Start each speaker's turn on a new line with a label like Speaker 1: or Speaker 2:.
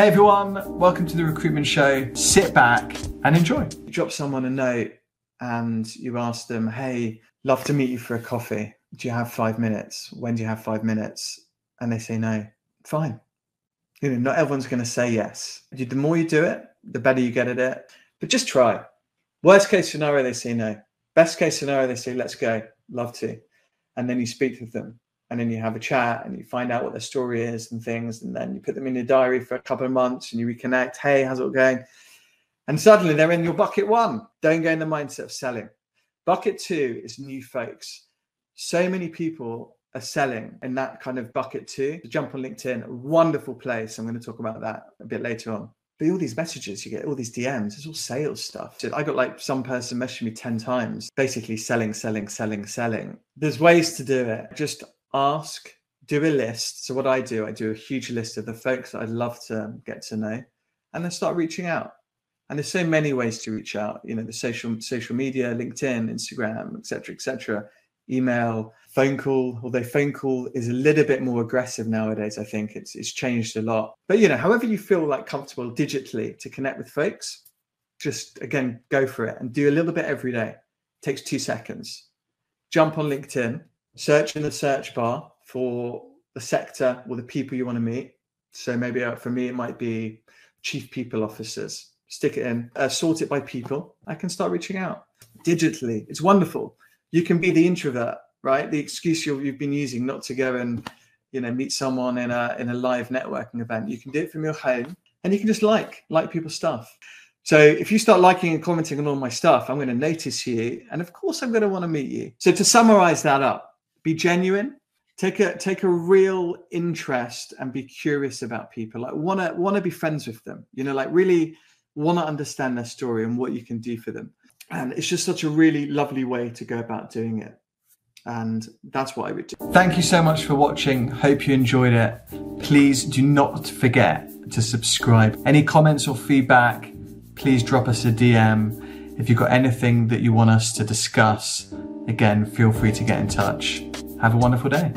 Speaker 1: Hey everyone, welcome to the Recruitment Show. Sit back and enjoy. You drop someone a note and you ask them, Hey, love to meet you for a coffee. Do you have five minutes? When do you have five minutes? And they say no. Fine. You know, not everyone's going to say yes. The more you do it, the better you get at it. But just try. Worst case scenario, they say no. Best case scenario, they say, let's go. Love to. And then you speak with them and then you have a chat and you find out what their story is and things. And then you put them in your diary for a couple of months and you reconnect. Hey, how's it going? And suddenly they're in your bucket one. Don't go in the mindset of selling. Bucket two is new folks. So many people are selling in that kind of bucket two. Jump on LinkedIn, wonderful place. I'm going to talk about that a bit later on. But all these messages you get, all these DMs, it's all sales stuff. I got like some person messaging me 10 times, basically selling, selling, selling, selling. There's ways to do it. Just ask, do a list. So what I do, I do a huge list of the folks that I'd love to um, get to know, and then start reaching out. And there's so many ways to reach out. You know, the social social media, LinkedIn, Instagram, etc., etc email, phone call, although phone call is a little bit more aggressive nowadays. I think it's it's changed a lot. But you know, however you feel like comfortable digitally to connect with folks, just again go for it and do a little bit every day. It takes two seconds. Jump on LinkedIn, search in the search bar for the sector or the people you want to meet. So maybe uh, for me, it might be chief people officers. Stick it in, uh, sort it by people. I can start reaching out digitally. It's wonderful you can be the introvert, right? The excuse you have been using not to go and you know meet someone in a in a live networking event. You can do it from your home, and you can just like like people's stuff. So if you start liking and commenting on all my stuff, I'm going to notice you, and of course I'm going to want to meet you. So to summarize that up, be genuine, take a take a real interest, and be curious about people. Like want to want to be friends with them. You know, like really want to understand their story and what you can do for them and it's just such a really lovely way to go about doing it and that's what I would do. Thank you so much for watching. Hope you enjoyed it. Please do not forget to subscribe. Any comments or feedback, please drop us a DM. If you've got anything that you want us to discuss, again, feel free to get in touch. Have a wonderful day.